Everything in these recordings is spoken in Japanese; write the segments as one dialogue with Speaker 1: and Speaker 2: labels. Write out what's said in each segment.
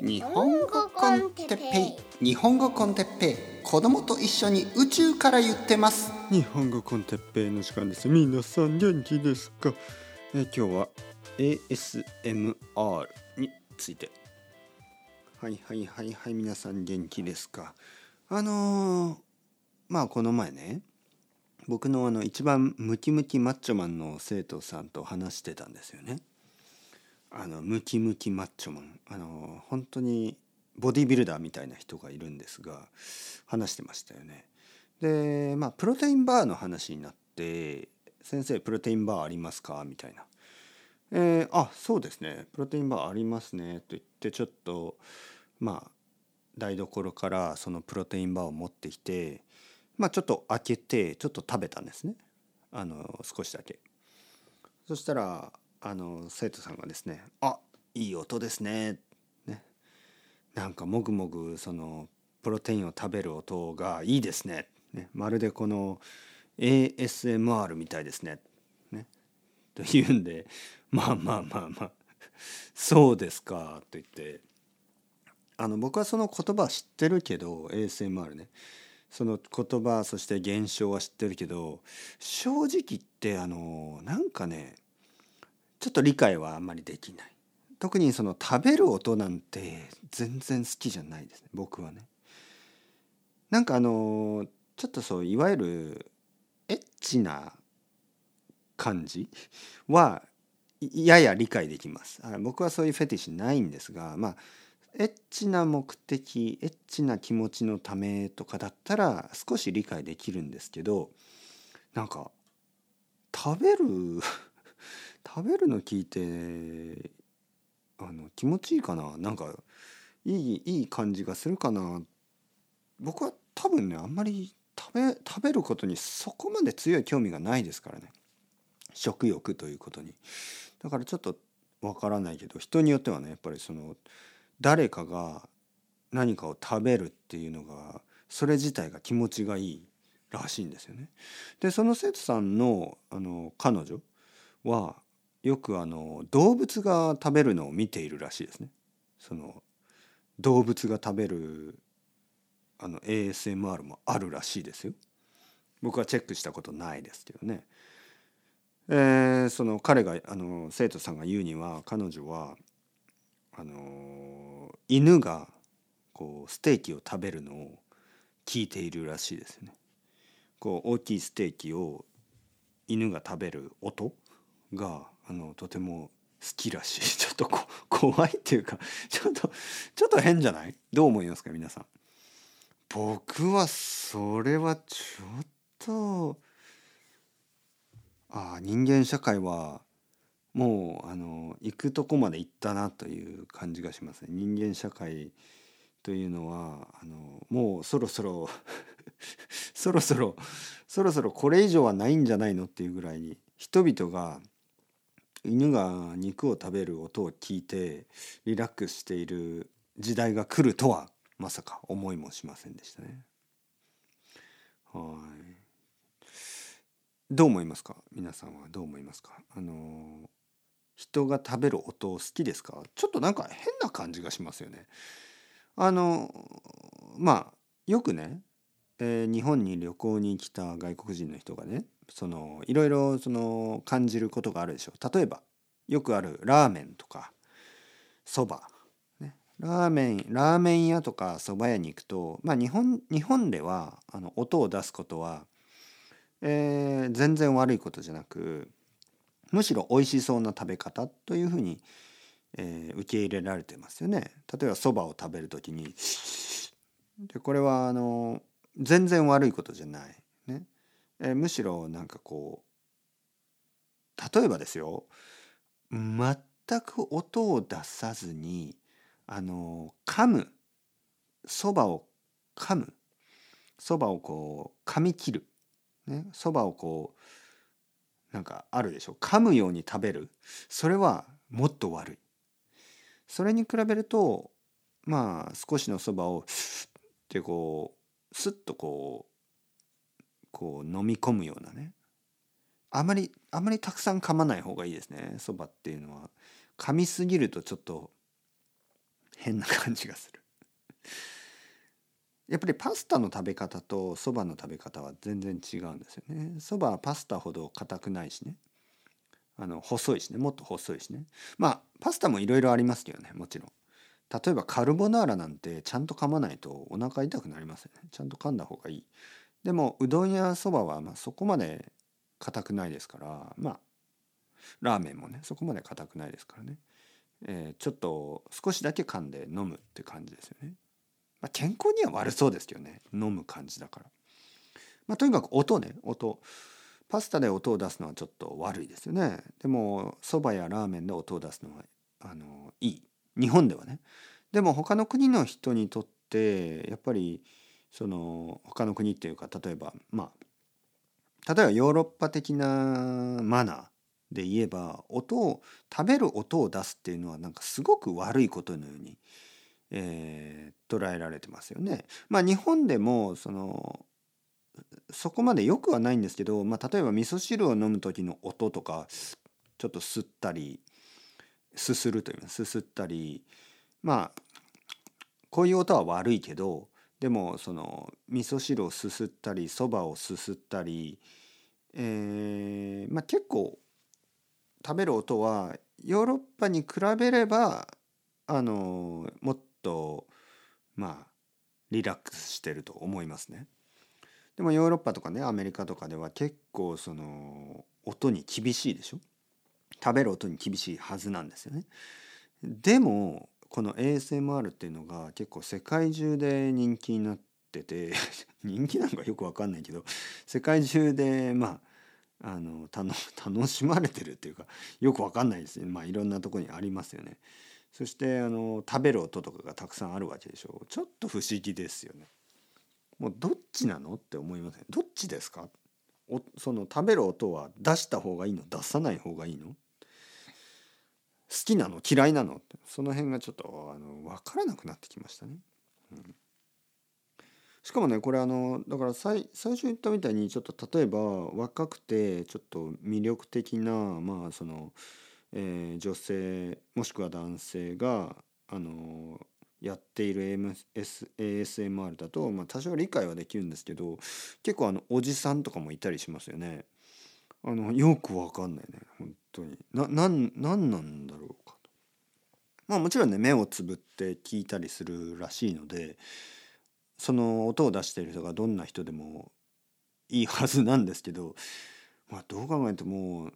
Speaker 1: 日本語コンテッペイ。日本語コンテッペイ。子供と一緒に宇宙から言ってます。
Speaker 2: 日本語コンテッペイの時間です。皆さん元気ですか、え今日は ASMR について。はいはいはいはい皆さん元気ですか？あのー、まあこの前ね僕のあの一番ムキムキマッチョマンの生徒さんと話してたんですよねあのムキムキマッチョマンあの本当にボディビルダーみたいな人がいるんですが話してましたよね。でまあプロテインバーの話になって「先生プロテインバーありますか?」みたいな「えー、あそうですねプロテインバーありますね」と言ってちょっとまあ台所からそのプロテインバーを持ってきてまあちょっと開けてちょっと食べたんですねあの少しだけ。そしたらあの生徒さんがですね「あいい音ですね」ね。なんかもぐもぐそのプロテインを食べる音がいいですね。ね。まるでこの ASMR みたいですね。ね。と言うんでまあまあまあまあそうですかと言って。あの僕はその言葉知ってるけど ASMR ね。その言葉そして現象は知ってるけど正直言ってあのなんかねちょっと理解はあんまりできない。特にその食べる音なんて全然好きじゃないですね。僕はね。なんかあのちょっとそういわゆるエッチな感じはやや理解できます。僕はそういうフェティッシュないんですがまあエッチな目的エッチな気持ちのためとかだったら少し理解できるんですけどなんか食べるべるの聞いてあの気持ちいいかな？なんかいいいい感じがするかな？僕は多分ねあんまり食べ食べることにそこまで強い興味がないですからね。食欲ということに。だからちょっとわからないけど人によってはねやっぱりその誰かが何かを食べるっていうのがそれ自体が気持ちがいいらしいんですよね。でその生徒さんのあの彼女はよくあの動物が食べるのを見ているらしいですね。その動物が食べるあの ASMR もあるらしいですよ。僕はチェックしたことないですけどね。えー、その彼があの生徒さんが言うには彼女はあの犬がこうステーキを食べるのを聞いているらしいですよね。こう大きいステーキを犬が食べる音があのとても好きらしい。ちょっとこ怖いっていうか ちょっとちょっと変じゃない？どう思いますか皆さん？僕はそれはちょっとああ人間社会はもうあの行くとこまで行ったなという感じがしますね。人間社会というのはあのもうそろそろ そろそろそろそろこれ以上はないんじゃないのっていうぐらいに人々が犬が肉を食べる音を聞いてリラックスしている時代が来るとはまさか思いもしませんでしたね。はいどう思いますか？皆さんはどう思いますか？あの人が食べる音好きですか？ちょっとなんか変な感じがしますよね。あのまあよくね、えー、日本に旅行に来た外国人の人がねそのいろいろその感じることがあるでしょう例えばよくあるラーメンとかそば、ね、ラーメンラーメン屋とかそば屋に行くとまあ日本日本ではあの音を出すことは、えー、全然悪いことじゃなくむしろ美味しそうな食べ方というふうに、えー、受け入れられてますよね。例えばそばを食べる時にでこれはあの全然悪いことじゃない。え、むしろなんかこう例えばですよ。全く音を出さずにあの噛む。そばを噛む。そばをこう噛み切る。そば、ね、をこうなんかあるでしょう。噛むように食べる。それはもっと悪い。それに比べるとまあ少しのそばをスッてこうスッとこうこう飲み込むようなね。あまりあまりたくさん噛まない方がいいですね。そばっていうのは。噛みすぎるとちょっと変な感じがする。やっぱりパスタの食べ方とそばの食べ方は全然違うんですよね。そばはパスタほど硬くないしね。あの細いしね。もっと細いしね。まあパスタもいろいろありますけどね。もちろん。例えばカルボナーラなんてちゃんと噛まないとお腹痛くなりますよね。ちゃんと噛んだ方がいい。でもうどんやそばはまあそこまで硬くないですからまあラーメンもねそこまで硬くないですからね、えー、ちょっと少しだけ噛んで飲むって感じですよね、まあ、健康には悪そうですけどね。飲む感じだから、まあ、とにかく音ね音。パスタで音を出すのはちょっと悪いですよね。でもそばやラーメンで音を出すのはあのいい。日本ではね。でも他の国の人にとってやっぱりその他の国っていうか例えばまあ例えばヨーロッパ的なマナーで言えば音を食べる音を出すっていうのはなんかすごく悪いことのように、えー、捉えられてますよね。まあ日本でもそのそこまでよくはないんですけど、まあ、例えば味噌汁を飲む時の音とかちょっと吸ったりすするというすすったりまあこういう音は悪いけどでもその味噌汁をすすったりそばをすすったり、えーまあ、結構食べる音はヨーロッパに比べればあのもっとまあリラックスしてると思いますね。でもヨーロッパとかねアメリカとかでは結構その音に厳しいでしょ？食べる音に厳しいはずなんですよね。でもこの ASMR っていうのが結構世界中で人気になってて 人気なんかよく分かんないけど世界中でまああの 楽しまれてるっていうかよく分かんないですね。まあいろんなとこにありますよね。そしてあの食べる音とかがたくさんあるわけでしょ。うちょっと不思議ですよね。もうどっちなのって思いません？どっちですか？おその食べる音は出した方がいいの？出さない方がいいの？きなの？嫌いなの？ってその辺がちょっとあの分からなくなってきましたね。うん、しかもねこれあのだから最最初言ったみたいにちょっと例えば若くてちょっと魅力的なまあその、えー、女性もしくは男性があのやっている AMS ASMR だと、まあ、多少理解はできるんですけど結構あのおじさんとかもいたりしますよね。あのよくわかんないね本当にななんなんなんだろうかと。まあもちろんね目をつぶって聞いたりするらしいのでその音を出している人がどんな人でもいいはずなんですけど、まあ、どう考えても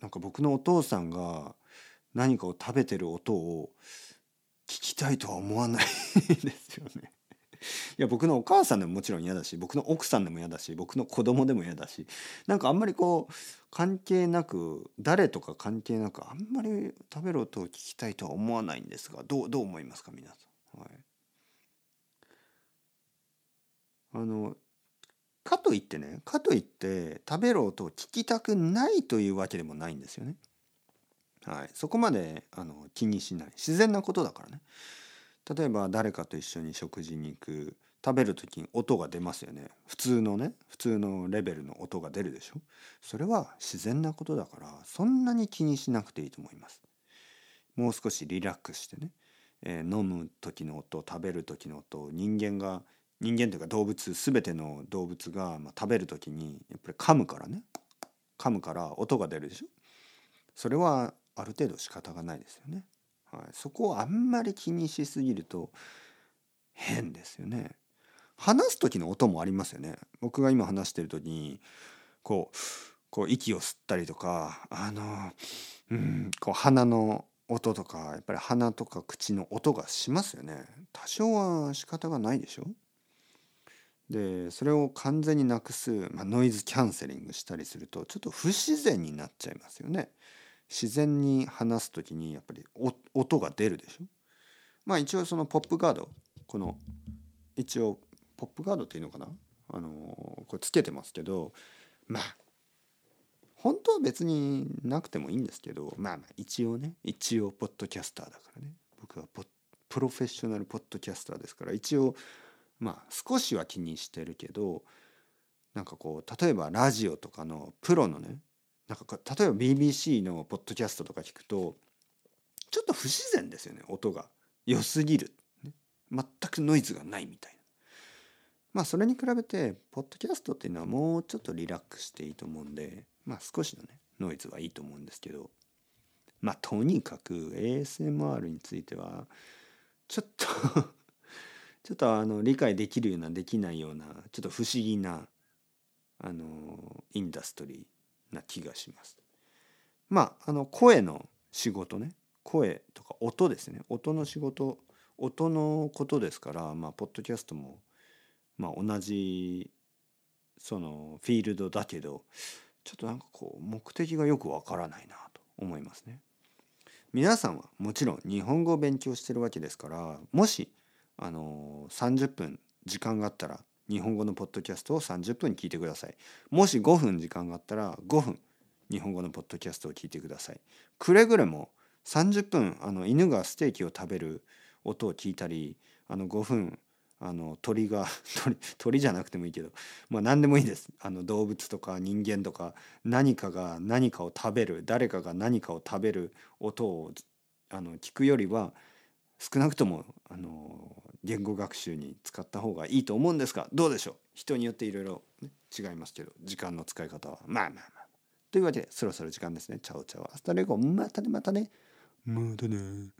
Speaker 2: なんか僕のお父さんが何かを食べてる音を聞きたいとは思わないですよね。いや僕のお母さんでももちろん嫌だし僕の奥さんでも嫌だし僕の子供でも嫌だしなんかあんまりこう関係なく誰とか関係なくあんまり食べる音を聞きたいとは思わないんですがどうどう思いますか皆さん？はい、あのかといってねかといって食べる音を聞きたくないというわけでもないんですよね。はい、そこまであの気にしない自然なことだからね例えば誰かと一緒に食事に行く食べる時に音が出ますよね。普通のね普通のレベルの音が出るでしょ。それは自然なことだからそんなに気にしなくていいと思います。もう少しリラックスしてね、えー、飲む時の音食べる時の音人間が人間というか動物全ての動物が、まあ、食べる時にやっぱり噛むからね。噛むから音が出るでしょ。それはある程度仕方がないですよね。はい、そこをあんまり気にしすぎると変ですよね。話す時の音もありますよね。僕が今話してる時にこうこう息を吸ったりとかあのうんこう鼻の音とかやっぱり鼻とか口の音がしますよね。多少は仕方がないでしょでそれを完全になくす、まあ、ノイズキャンセリングしたりするとちょっと不自然になっちゃいますよね。自然に話す時にやっぱり音が出るでしょ？まあ一応そのポップガードこの一応ポップガードっていうのかな？あのこれつけてますけどまあ本当は別になくてもいいんですけどまあまあ一応ね一応ポッドキャスターだからね。僕はプロフェッショナルポッドキャスターですから一応まあ少しは気にしてるけどなんかこう例えばラジオとかのプロのねなんか例えば BBC のポッドキャストとか聞くとちょっと不自然ですよね音が。良すぎる、全くノイズがないみたいな。まあそれに比べてポッドキャストっていうのはもうちょっとリラックスしていいと思うんでまあ少しのねノイズはいいと思うんですけどまあとにかく ASMR についてはちょっと ちょっとあの理解できるようなできないようなちょっと不思議なあのインダストリーな気がします。まああの声の仕事ね声とか音ですね音の仕事音のことですからまあポッドキャストもまあ同じそのフィールドだけどちょっとなんかこう目的がよくわからないなと思いますね。皆さんはもちろん日本語を勉強してるわけですからもしあの30分時間があったら日本語のポッドキャストを30分聞いてください。もし5分時間があったら5分日本語のポッドキャストを聞いてください。くれぐれも30分あの犬がステーキを食べる音を聞いたりあの5分あの鳥が 鳥鳥じゃなくてもいいけど、まあ、何でもいいですあの動物とか人間とか何かが何かを食べる誰かが何かを食べる音をあの聞くよりは少なくともあの言語学習に使った方がいいと思うんですがどうでしょう？人によっていろいろ違いますけど時間の使い方は。まあまあまあ。というわけでそろそろ時間ですね。チャオチャオ。 Hasta luego またねまたね。またね。